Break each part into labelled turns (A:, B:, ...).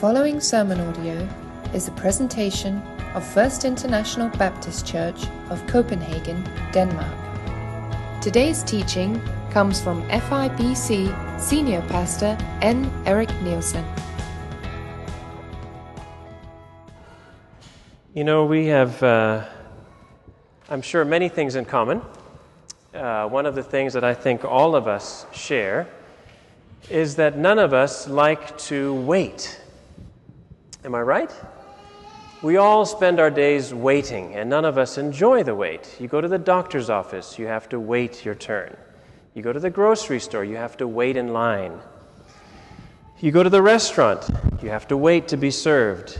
A: following sermon audio is a presentation of First International Baptist Church of Copenhagen, Denmark. Today's teaching comes from FIBC Senior Pastor N. Eric Nielsen.
B: You know, we have, uh, I'm sure, many things in common. Uh, one of the things that I think all of us share is that none of us like to wait. Am I right? We all spend our days waiting, and none of us enjoy the wait. You go to the doctor's office, you have to wait your turn. You go to the grocery store, you have to wait in line. You go to the restaurant, you have to wait to be served.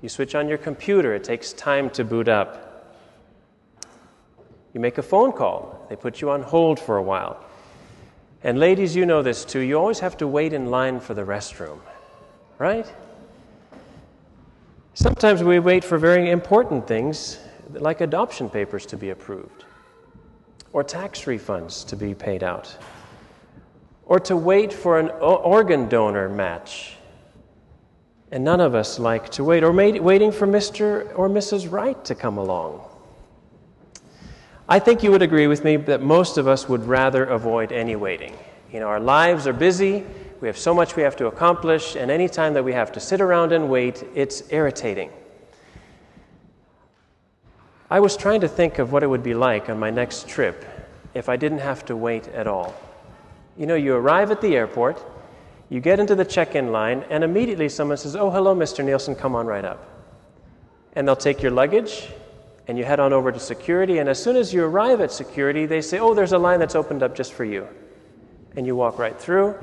B: You switch on your computer, it takes time to boot up. You make a phone call, they put you on hold for a while. And ladies, you know this too. You always have to wait in line for the restroom, right? Sometimes we wait for very important things, like adoption papers to be approved, or tax refunds to be paid out, or to wait for an organ donor match. And none of us like to wait, or waiting for Mr. or Mrs. Right to come along. I think you would agree with me that most of us would rather avoid any waiting. You know, our lives are busy, we have so much we have to accomplish, and any time that we have to sit around and wait, it's irritating. I was trying to think of what it would be like on my next trip if I didn't have to wait at all. You know, you arrive at the airport, you get into the check in line, and immediately someone says, Oh, hello, Mr. Nielsen, come on right up. And they'll take your luggage, and you head on over to security. And as soon as you arrive at security, they say, Oh, there's a line that's opened up just for you. And you walk right through,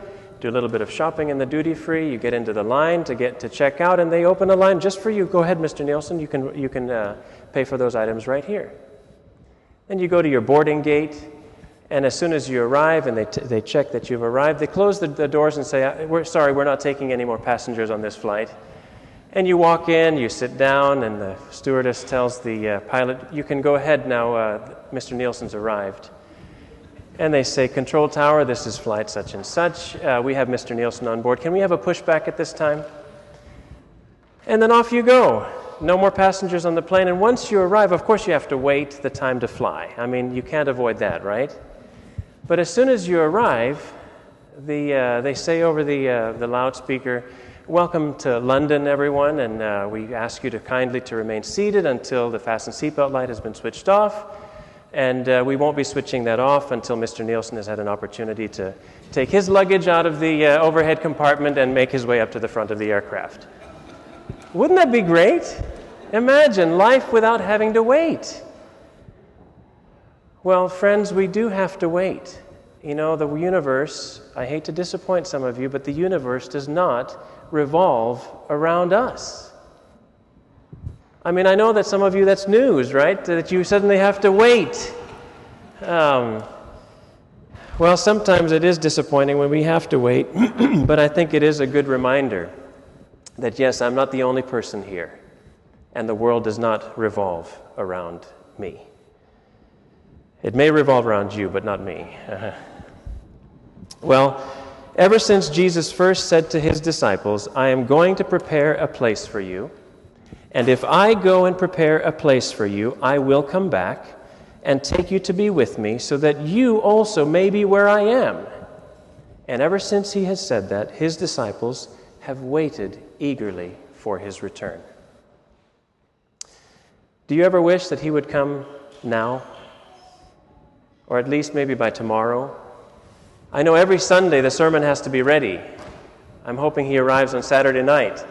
B: do a little bit of shopping in the duty free, you get into the line to get to check out, and they open a line just for you. Go ahead, Mr. Nielsen, you can, you can uh, pay for those items right here. Then you go to your boarding gate, and as soon as you arrive and they, t- they check that you've arrived, they close the, the doors and say, uh, we're sorry, we're not taking any more passengers on this flight. And you walk in, you sit down, and the stewardess tells the uh, pilot, You can go ahead now, uh, Mr. Nielsen's arrived. And they say, Control tower, this is flight such and such. Uh, we have Mr. Nielsen on board. Can we have a pushback at this time? And then off you go. No more passengers on the plane. And once you arrive, of course, you have to wait the time to fly. I mean, you can't avoid that, right? But as soon as you arrive, the, uh, they say over the, uh, the loudspeaker, Welcome to London, everyone, and uh, we ask you to kindly to remain seated until the fasten seatbelt light has been switched off. And uh, we won't be switching that off until Mr. Nielsen has had an opportunity to take his luggage out of the uh, overhead compartment and make his way up to the front of the aircraft. Wouldn't that be great? Imagine life without having to wait. Well, friends, we do have to wait. You know, the universe, I hate to disappoint some of you, but the universe does not revolve around us. I mean, I know that some of you that's news, right? That you suddenly have to wait. Um, well, sometimes it is disappointing when we have to wait, but I think it is a good reminder that yes, I'm not the only person here, and the world does not revolve around me. It may revolve around you, but not me. well, Ever since Jesus first said to his disciples, I am going to prepare a place for you, and if I go and prepare a place for you, I will come back and take you to be with me, so that you also may be where I am. And ever since he has said that, his disciples have waited eagerly for his return. Do you ever wish that he would come now? Or at least maybe by tomorrow I know every Sunday the sermon has to be ready. I'm hoping he arrives on Saturday night.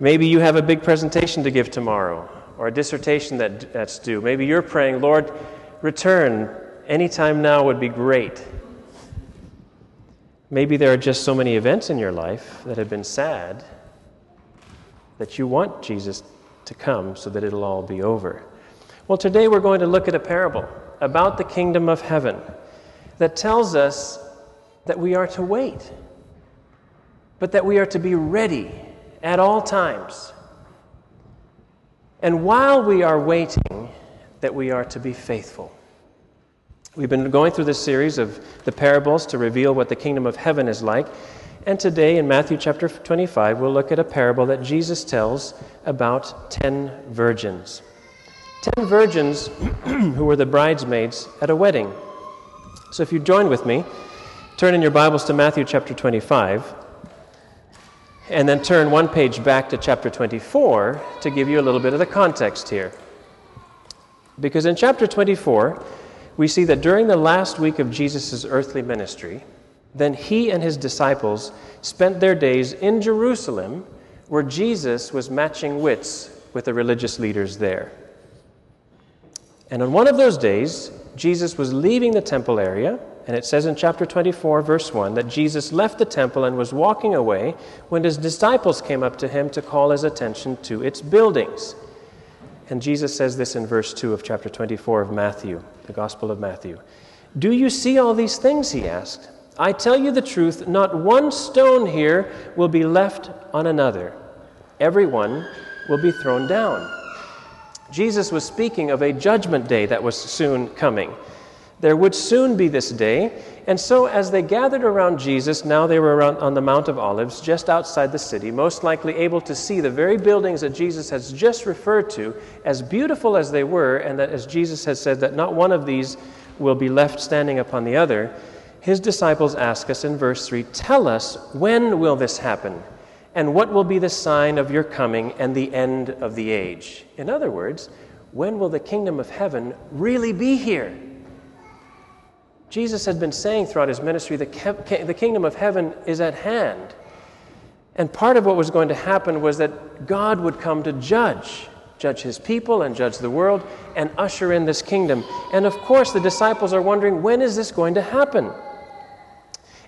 B: Maybe you have a big presentation to give tomorrow or a dissertation that, that's due. Maybe you're praying, Lord, return anytime now would be great. Maybe there are just so many events in your life that have been sad that you want Jesus to come so that it'll all be over. Well, today we're going to look at a parable about the kingdom of heaven that tells us that we are to wait, but that we are to be ready at all times. And while we are waiting, that we are to be faithful. We've been going through this series of the parables to reveal what the kingdom of heaven is like. And today in Matthew chapter 25, we'll look at a parable that Jesus tells about 10 virgins. 10 virgins who were the bridesmaids at a wedding. So if you join with me, turn in your Bibles to Matthew chapter 25, and then turn one page back to chapter 24 to give you a little bit of the context here. Because in chapter 24, we see that during the last week of Jesus' earthly ministry, then he and his disciples spent their days in Jerusalem, where Jesus was matching wits with the religious leaders there. And on one of those days, Jesus was leaving the temple area, and it says in chapter 24, verse 1, that Jesus left the temple and was walking away when his disciples came up to him to call his attention to its buildings. And Jesus says this in verse 2 of chapter 24 of Matthew, the Gospel of Matthew. Do you see all these things? He asked. I tell you the truth, not one stone here will be left on another. Everyone will be thrown down. Jesus was speaking of a judgment day that was soon coming. There would soon be this day, and so as they gathered around Jesus, now they were on the Mount of Olives, just outside the city, most likely able to see the very buildings that Jesus has just referred to, as beautiful as they were, and that as Jesus has said, that not one of these will be left standing upon the other his disciples ask us in verse 3 Tell us, when will this happen? And what will be the sign of your coming and the end of the age? In other words, when will the kingdom of heaven really be here? Jesus had been saying throughout his ministry that the kingdom of heaven is at hand. And part of what was going to happen was that God would come to judge, judge his people and judge the world, and usher in this kingdom. And of course, the disciples are wondering when is this going to happen?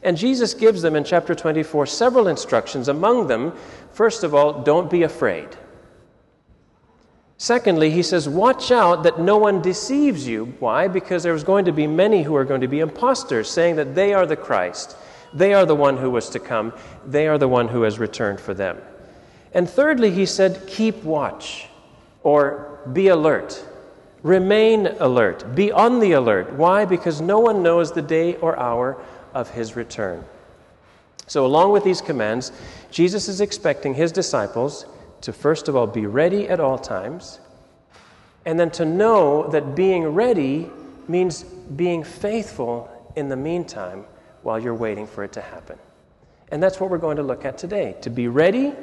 B: And Jesus gives them in chapter 24 several instructions. Among them, first of all, don't be afraid. Secondly, he says, Watch out that no one deceives you. Why? Because there's going to be many who are going to be impostors, saying that they are the Christ. They are the one who was to come. They are the one who has returned for them. And thirdly, he said, Keep watch or be alert. Remain alert. Be on the alert. Why? Because no one knows the day or hour of his return. So, along with these commands, Jesus is expecting his disciples to first of all be ready at all times, and then to know that being ready means being faithful in the meantime while you're waiting for it to happen. And that's what we're going to look at today to be ready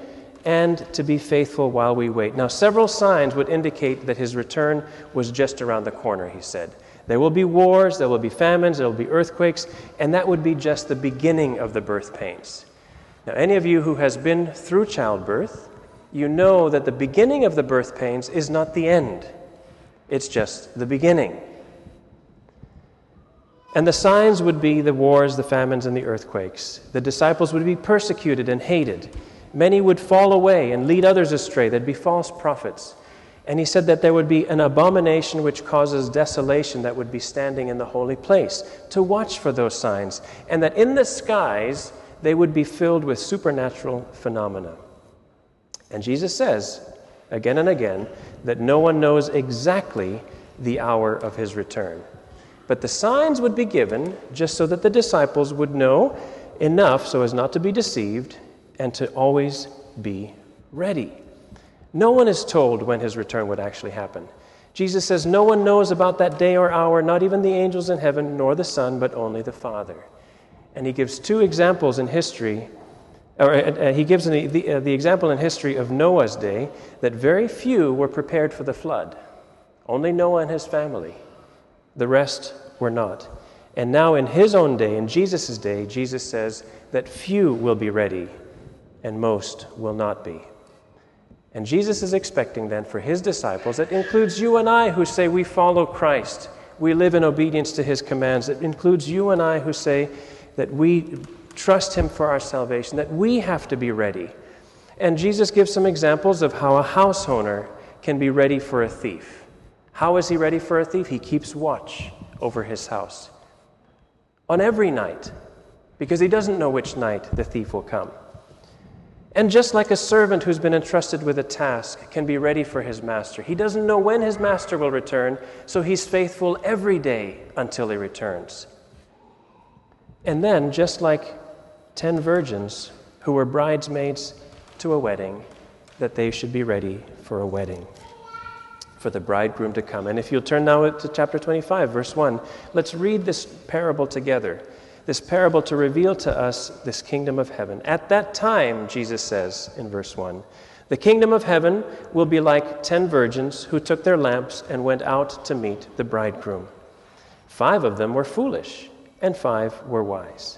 B: and to be faithful while we wait. Now, several signs would indicate that his return was just around the corner, he said. There will be wars, there will be famines, there will be earthquakes, and that would be just the beginning of the birth pains. Now, any of you who has been through childbirth, you know that the beginning of the birth pains is not the end. It's just the beginning. And the signs would be the wars, the famines, and the earthquakes. The disciples would be persecuted and hated. Many would fall away and lead others astray. There'd be false prophets. And he said that there would be an abomination which causes desolation that would be standing in the holy place to watch for those signs, and that in the skies they would be filled with supernatural phenomena. And Jesus says, again and again, that no one knows exactly the hour of his return. But the signs would be given just so that the disciples would know enough so as not to be deceived and to always be ready. No one is told when his return would actually happen. Jesus says, No one knows about that day or hour, not even the angels in heaven, nor the Son, but only the Father. And he gives two examples in history, or uh, he gives the, the, uh, the example in history of Noah's day that very few were prepared for the flood. Only Noah and his family. The rest were not. And now, in his own day, in Jesus' day, Jesus says that few will be ready and most will not be. And Jesus is expecting then for his disciples, that includes you and I who say we follow Christ, we live in obedience to his commands. It includes you and I who say that we trust him for our salvation, that we have to be ready. And Jesus gives some examples of how a house owner can be ready for a thief. How is he ready for a thief? He keeps watch over his house on every night because he doesn't know which night the thief will come. And just like a servant who's been entrusted with a task can be ready for his master, he doesn't know when his master will return, so he's faithful every day until he returns. And then, just like ten virgins who were bridesmaids to a wedding, that they should be ready for a wedding, for the bridegroom to come. And if you'll turn now to chapter 25, verse 1, let's read this parable together. This parable to reveal to us this kingdom of heaven. At that time, Jesus says in verse 1, the kingdom of heaven will be like ten virgins who took their lamps and went out to meet the bridegroom. Five of them were foolish, and five were wise.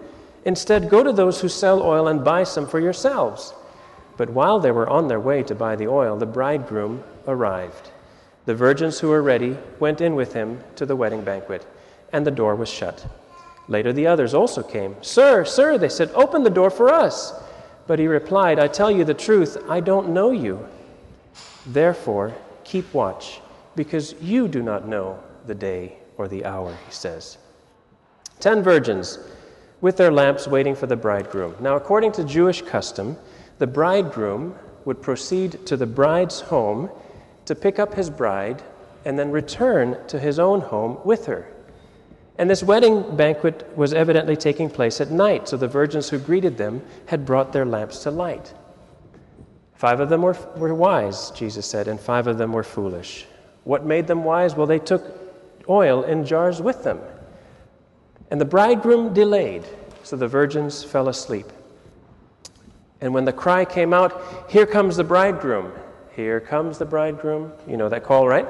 B: Instead, go to those who sell oil and buy some for yourselves. But while they were on their way to buy the oil, the bridegroom arrived. The virgins who were ready went in with him to the wedding banquet, and the door was shut. Later, the others also came. Sir, sir, they said, open the door for us. But he replied, I tell you the truth, I don't know you. Therefore, keep watch, because you do not know the day or the hour, he says. Ten virgins with their lamps waiting for the bridegroom. Now, according to Jewish custom, the bridegroom would proceed to the bride's home to pick up his bride and then return to his own home with her. And this wedding banquet was evidently taking place at night, so the virgins who greeted them had brought their lamps to light. Five of them were, were wise, Jesus said, and five of them were foolish. What made them wise? Well, they took oil in jars with them. And the bridegroom delayed, so the virgins fell asleep. And when the cry came out, Here comes the bridegroom, here comes the bridegroom, you know that call, right?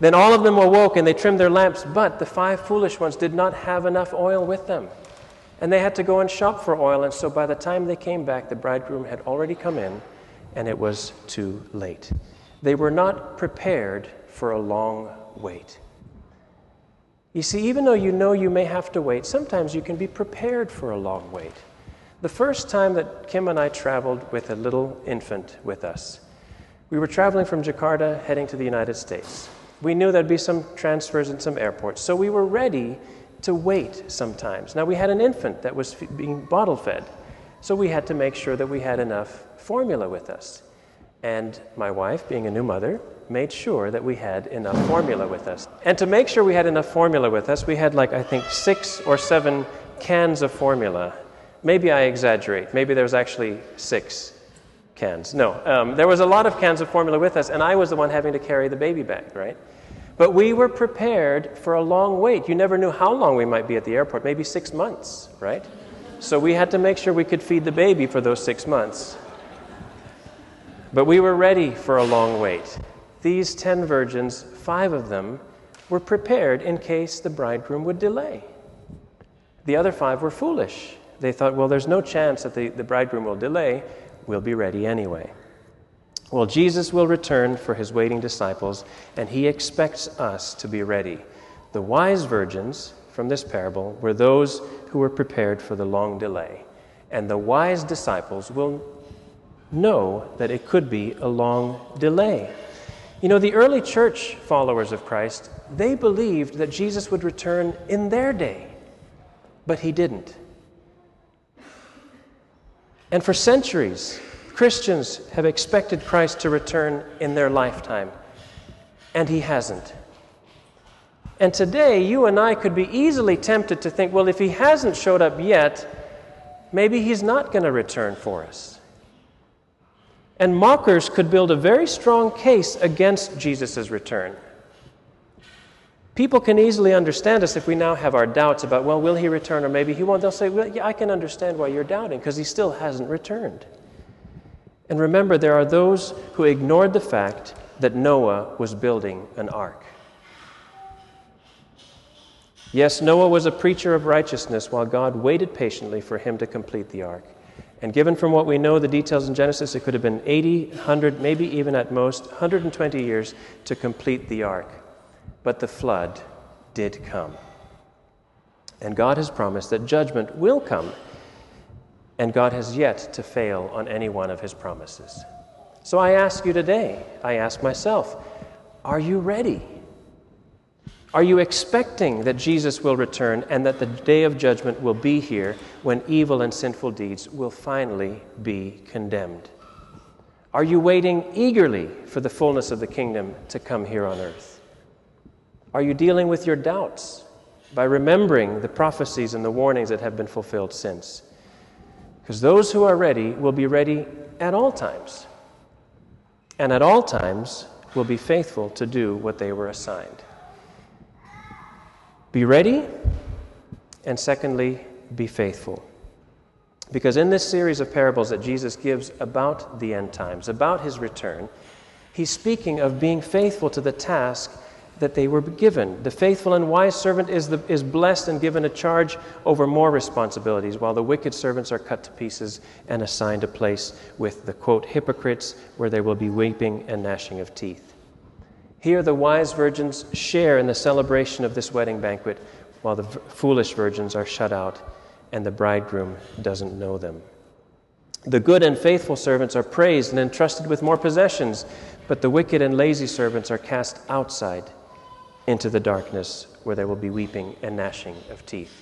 B: Then all of them awoke and they trimmed their lamps, but the five foolish ones did not have enough oil with them. And they had to go and shop for oil, and so by the time they came back, the bridegroom had already come in, and it was too late. They were not prepared for a long wait. You see, even though you know you may have to wait, sometimes you can be prepared for a long wait. The first time that Kim and I traveled with a little infant with us, we were traveling from Jakarta heading to the United States. We knew there'd be some transfers in some airports, so we were ready to wait sometimes. Now, we had an infant that was being bottle fed, so we had to make sure that we had enough formula with us. And my wife, being a new mother, made sure that we had enough formula with us. And to make sure we had enough formula with us, we had like, I think, six or seven cans of formula. Maybe I exaggerate. Maybe there was actually six cans. No, um, there was a lot of cans of formula with us, and I was the one having to carry the baby bag, right? But we were prepared for a long wait. You never knew how long we might be at the airport, maybe six months, right? So we had to make sure we could feed the baby for those six months. But we were ready for a long wait. These ten virgins, five of them, were prepared in case the bridegroom would delay. The other five were foolish. They thought, well, there's no chance that the, the bridegroom will delay. We'll be ready anyway. Well, Jesus will return for his waiting disciples, and he expects us to be ready. The wise virgins from this parable were those who were prepared for the long delay, and the wise disciples will know that it could be a long delay. You know, the early church followers of Christ, they believed that Jesus would return in their day, but he didn't. And for centuries, Christians have expected Christ to return in their lifetime, and he hasn't. And today, you and I could be easily tempted to think, well, if he hasn't showed up yet, maybe he's not going to return for us. And mockers could build a very strong case against Jesus' return. People can easily understand us if we now have our doubts about, well, will he return or maybe he won't. They'll say, well, yeah, I can understand why you're doubting because he still hasn't returned. And remember, there are those who ignored the fact that Noah was building an ark. Yes, Noah was a preacher of righteousness while God waited patiently for him to complete the ark. And given from what we know, the details in Genesis, it could have been 80, 100, maybe even at most 120 years to complete the ark. But the flood did come. And God has promised that judgment will come and God has yet to fail on any one of his promises. So I ask you today, I ask myself, are you ready? Are you expecting that Jesus will return and that the day of judgment will be here when evil and sinful deeds will finally be condemned? Are you waiting eagerly for the fullness of the kingdom to come here on earth? Are you dealing with your doubts by remembering the prophecies and the warnings that have been fulfilled since? Because those who are ready will be ready at all times, and at all times will be faithful to do what they were assigned. Be ready, and secondly, be faithful. Because in this series of parables that Jesus gives about the end times, about his return, he's speaking of being faithful to the task that they were given. The faithful and wise servant is, the, is blessed and given a charge over more responsibilities, while the wicked servants are cut to pieces and assigned a place with the quote, hypocrites, where there will be weeping and gnashing of teeth. Here, the wise virgins share in the celebration of this wedding banquet, while the foolish virgins are shut out and the bridegroom doesn't know them. The good and faithful servants are praised and entrusted with more possessions, but the wicked and lazy servants are cast outside into the darkness where there will be weeping and gnashing of teeth.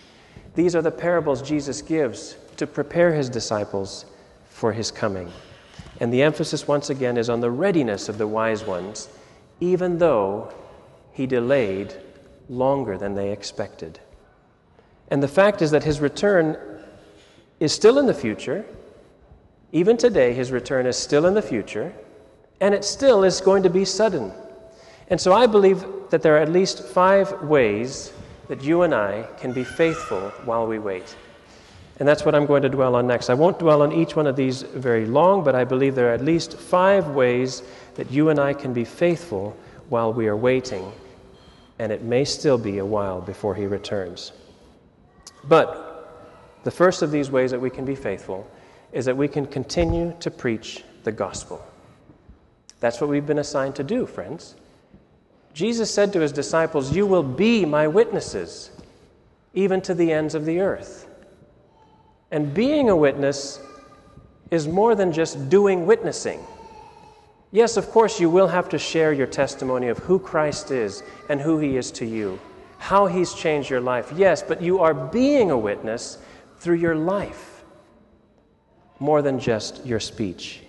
B: These are the parables Jesus gives to prepare his disciples for his coming. And the emphasis, once again, is on the readiness of the wise ones even though he delayed longer than they expected. And the fact is that his return is still in the future. Even today, his return is still in the future, and it still is going to be sudden. And so I believe that there are at least five ways that you and I can be faithful while we wait. And that's what I'm going to dwell on next. I won't dwell on each one of these very long, but I believe there are at least five ways that you and I can be faithful while we are waiting, and it may still be a while before He returns. But the first of these ways that we can be faithful is that we can continue to preach the gospel. That's what we've been assigned to do, friends. Jesus said to his disciples, You will be my witnesses, even to the ends of the earth. And being a witness is more than just doing witnessing. Yes, of course, you will have to share your testimony of who Christ is and who he is to you, how he's changed your life. Yes, but you are being a witness through your life more than just your speech.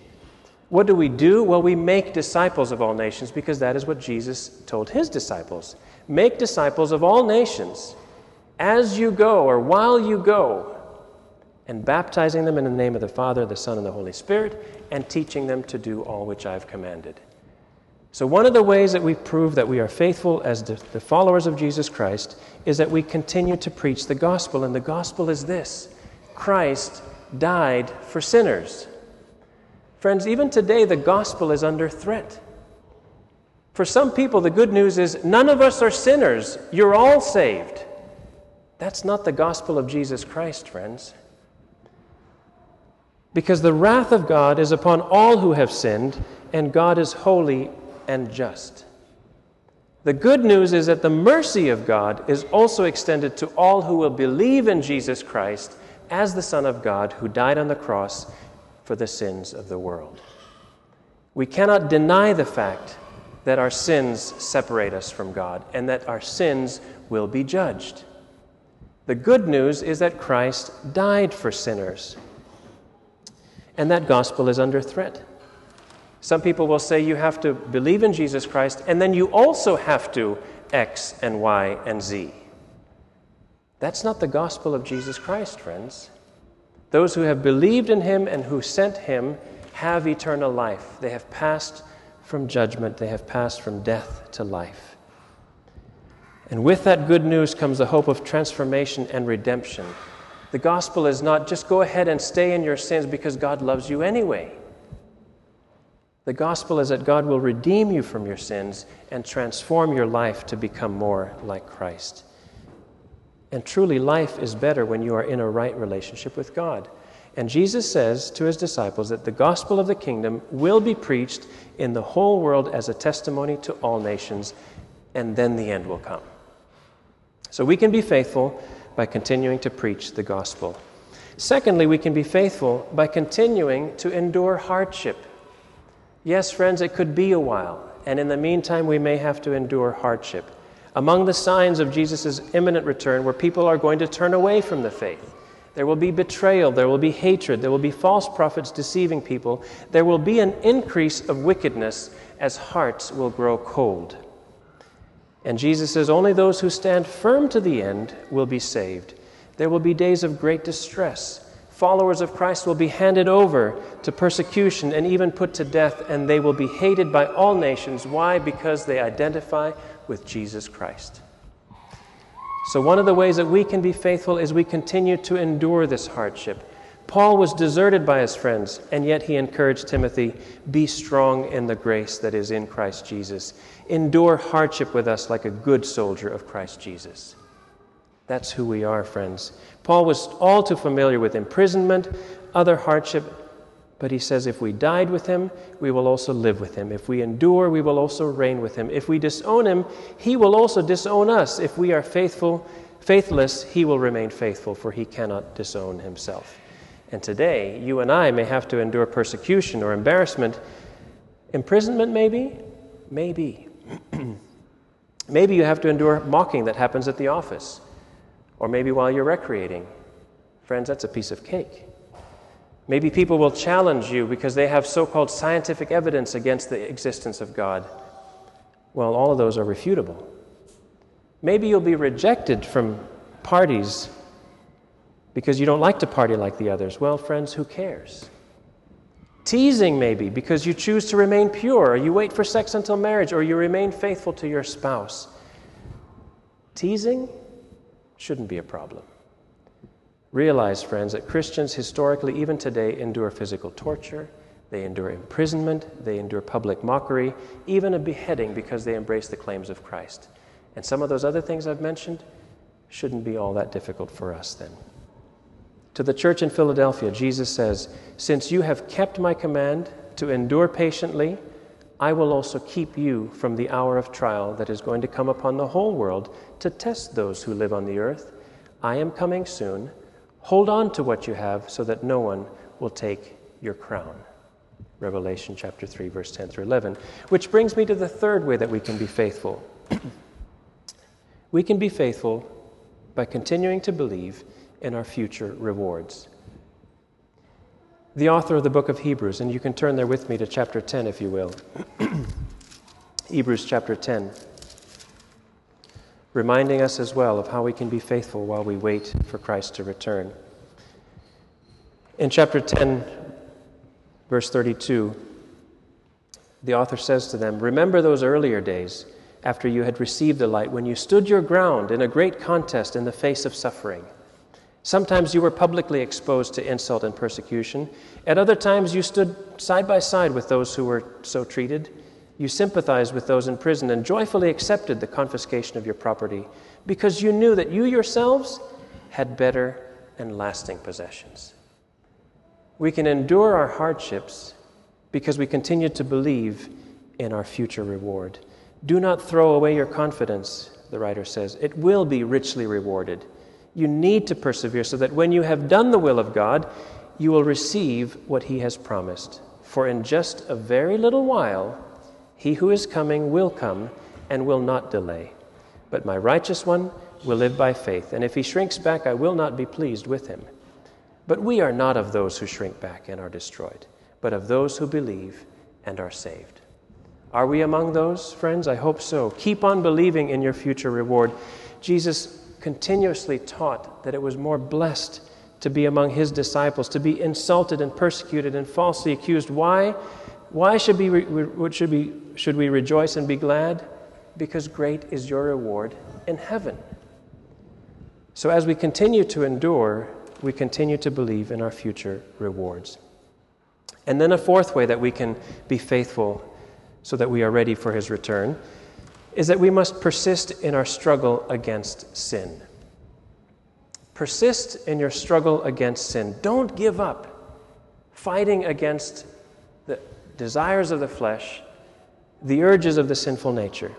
B: What do we do? Well, we make disciples of all nations because that is what Jesus told his disciples. Make disciples of all nations as you go or while you go and baptizing them in the name of the Father, the Son, and the Holy Spirit, and teaching them to do all which I've commanded. So, one of the ways that we prove that we are faithful as the, the followers of Jesus Christ is that we continue to preach the gospel. And the gospel is this Christ died for sinners. Friends, even today, the gospel is under threat. For some people, the good news is none of us are sinners. You're all saved. That's not the gospel of Jesus Christ, friends. Because the wrath of God is upon all who have sinned, and God is holy and just. The good news is that the mercy of God is also extended to all who will believe in Jesus Christ as the Son of God who died on the cross for the sins of the world. We cannot deny the fact that our sins separate us from God and that our sins will be judged. The good news is that Christ died for sinners and that gospel is under threat. Some people will say you have to believe in Jesus Christ, and then you also have to X and Y and Z. That's not the gospel of Jesus Christ, friends. Those who have believed in him and who sent him have eternal life. They have passed from judgment, they have passed from death to life. And with that good news comes the hope of transformation and redemption. The gospel is not just go ahead and stay in your sins because God loves you anyway. The gospel is that God will redeem you from your sins and transform your life to become more like Christ. And truly, life is better when you are in a right relationship with God. And Jesus says to his disciples that the gospel of the kingdom will be preached in the whole world as a testimony to all nations, and then the end will come. So we can be faithful by continuing to preach the gospel. Secondly, we can be faithful by continuing to endure hardship. Yes, friends, it could be a while, and in the meantime, we may have to endure hardship. Among the signs of Jesus' imminent return where people are going to turn away from the faith. There will be betrayal, there will be hatred, there will be false prophets deceiving people, there will be an increase of wickedness as hearts will grow cold. And Jesus says, Only those who stand firm to the end will be saved. There will be days of great distress. Followers of Christ will be handed over to persecution and even put to death, and they will be hated by all nations. Why? Because they identify with Jesus Christ. So, one of the ways that we can be faithful is we continue to endure this hardship. Paul was deserted by his friends, and yet he encouraged Timothy be strong in the grace that is in Christ Jesus. Endure hardship with us like a good soldier of Christ Jesus. That's who we are, friends. Paul was all too familiar with imprisonment, other hardship, but he says, if we died with him, we will also live with him. If we endure, we will also reign with him. If we disown him, he will also disown us. If we are faithful, faithless, he will remain faithful, for he cannot disown himself. And today, you and I may have to endure persecution or embarrassment. Imprisonment, maybe? Maybe. maybe you have to endure mocking that happens at the office, or maybe while you're recreating. Friends, that's a piece of cake. Maybe people will challenge you because they have so called scientific evidence against the existence of God. Well, all of those are refutable. Maybe you'll be rejected from parties because you don't like to party like the others. Well, friends, who cares? Teasing, maybe, because you choose to remain pure, or you wait for sex until marriage, or you remain faithful to your spouse. Teasing shouldn't be a problem. Realize, friends, that Christians historically, even today, endure physical torture, they endure imprisonment, they endure public mockery, even a beheading because they embrace the claims of Christ. And some of those other things I've mentioned shouldn't be all that difficult for us then. To the church in Philadelphia, Jesus says, Since you have kept my command to endure patiently, I will also keep you from the hour of trial that is going to come upon the whole world to test those who live on the earth. I am coming soon. Hold on to what you have so that no one will take your crown. Revelation chapter 3, verse 10 through 11. Which brings me to the third way that we can be faithful. we can be faithful by continuing to believe in our future rewards. The author of the book of Hebrews, and you can turn there with me to chapter 10 if you will. Hebrews chapter 10 reminding us as well of how we can be faithful while we wait for Christ to return. In chapter 10, verse 32, the author says to them, Remember those earlier days after you had received the light, when you stood your ground in a great contest in the face of suffering. Sometimes you were publicly exposed to insult and persecution. At other times, you stood side by side with those who were so treated. You sympathized with those in prison and joyfully accepted the confiscation of your property because you knew that you yourselves had better and lasting possessions. We can endure our hardships because we continue to believe in our future reward. Do not throw away your confidence, the writer says. It will be richly rewarded. You need to persevere so that when you have done the will of God, you will receive what He has promised. For in just a very little while, he who is coming will come and will not delay. But my righteous one will live by faith, and if he shrinks back, I will not be pleased with him. But we are not of those who shrink back and are destroyed, but of those who believe and are saved. Are we among those, friends? I hope so. Keep on believing in your future reward. Jesus continuously taught that it was more blessed to be among his disciples, to be insulted and persecuted and falsely accused. Why? Why should we, should, we, should we rejoice and be glad? Because great is your reward in heaven. So, as we continue to endure, we continue to believe in our future rewards. And then, a fourth way that we can be faithful so that we are ready for his return is that we must persist in our struggle against sin. Persist in your struggle against sin. Don't give up fighting against the desires of the flesh, the urges of the sinful nature.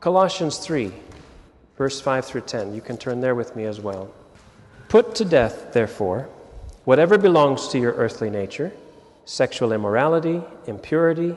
B: Colossians 3, verse 5 through 10. You can turn there with me as well. Put to death, therefore, whatever belongs to your earthly nature sexual immorality, impurity,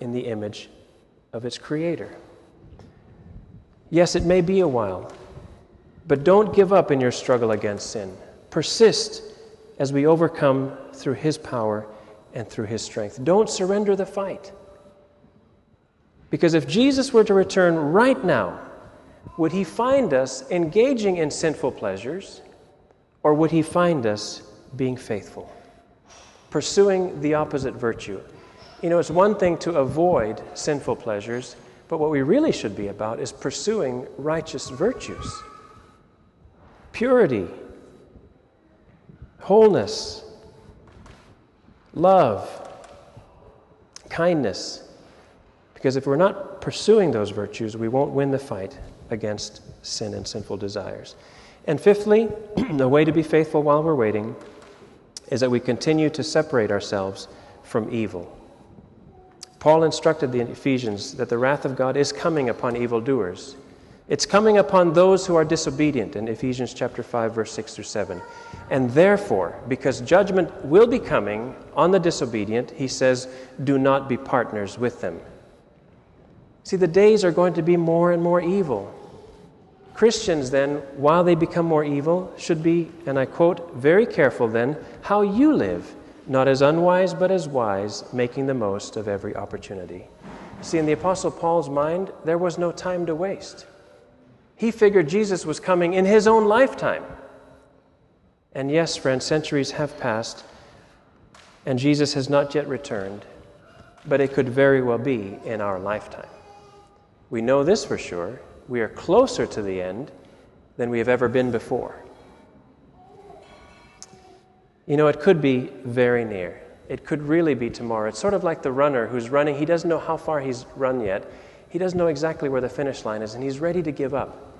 B: in the image of its Creator. Yes, it may be a while, but don't give up in your struggle against sin. Persist as we overcome through His power and through His strength. Don't surrender the fight. Because if Jesus were to return right now, would He find us engaging in sinful pleasures, or would He find us being faithful, pursuing the opposite virtue? You know, it's one thing to avoid sinful pleasures, but what we really should be about is pursuing righteous virtues purity, wholeness, love, kindness. Because if we're not pursuing those virtues, we won't win the fight against sin and sinful desires. And fifthly, the way to be faithful while we're waiting is that we continue to separate ourselves from evil. Paul instructed the Ephesians that the wrath of God is coming upon evildoers. It's coming upon those who are disobedient in Ephesians chapter 5 verse 6 through 7. And therefore, because judgment will be coming on the disobedient, he says, do not be partners with them. See, the days are going to be more and more evil. Christians, then, while they become more evil, should be, and I quote, very careful then how you live, not as unwise, but as wise, making the most of every opportunity. See, in the Apostle Paul's mind, there was no time to waste. He figured Jesus was coming in his own lifetime. And yes, friends, centuries have passed, and Jesus has not yet returned, but it could very well be in our lifetime. We know this for sure we are closer to the end than we have ever been before. You know, it could be very near. It could really be tomorrow. It's sort of like the runner who's running. He doesn't know how far he's run yet. He doesn't know exactly where the finish line is, and he's ready to give up.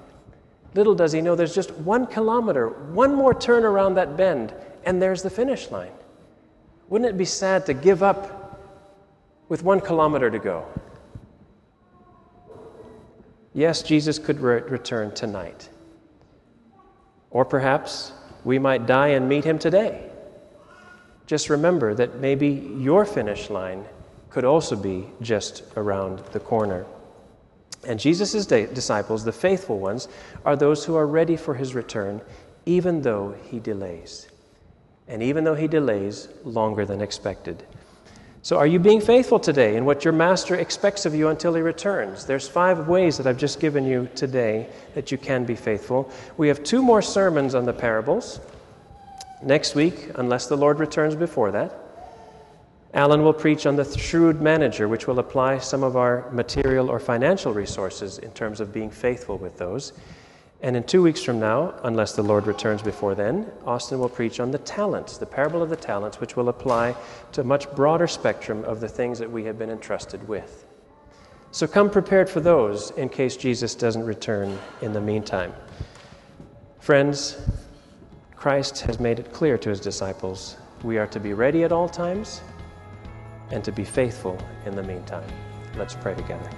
B: Little does he know there's just one kilometer, one more turn around that bend, and there's the finish line. Wouldn't it be sad to give up with one kilometer to go? Yes, Jesus could re- return tonight. Or perhaps we might die and meet him today. Just remember that maybe your finish line could also be just around the corner. And Jesus' disciples, the faithful ones, are those who are ready for his return, even though he delays. And even though he delays longer than expected. So, are you being faithful today in what your master expects of you until he returns? There's five ways that I've just given you today that you can be faithful. We have two more sermons on the parables next week, unless the Lord returns before that. Alan will preach on the shrewd manager, which will apply some of our material or financial resources in terms of being faithful with those. And in two weeks from now, unless the Lord returns before then, Austin will preach on the talents, the parable of the talents, which will apply to a much broader spectrum of the things that we have been entrusted with. So come prepared for those in case Jesus doesn't return in the meantime. Friends, Christ has made it clear to his disciples we are to be ready at all times and to be faithful in the meantime. Let's pray together.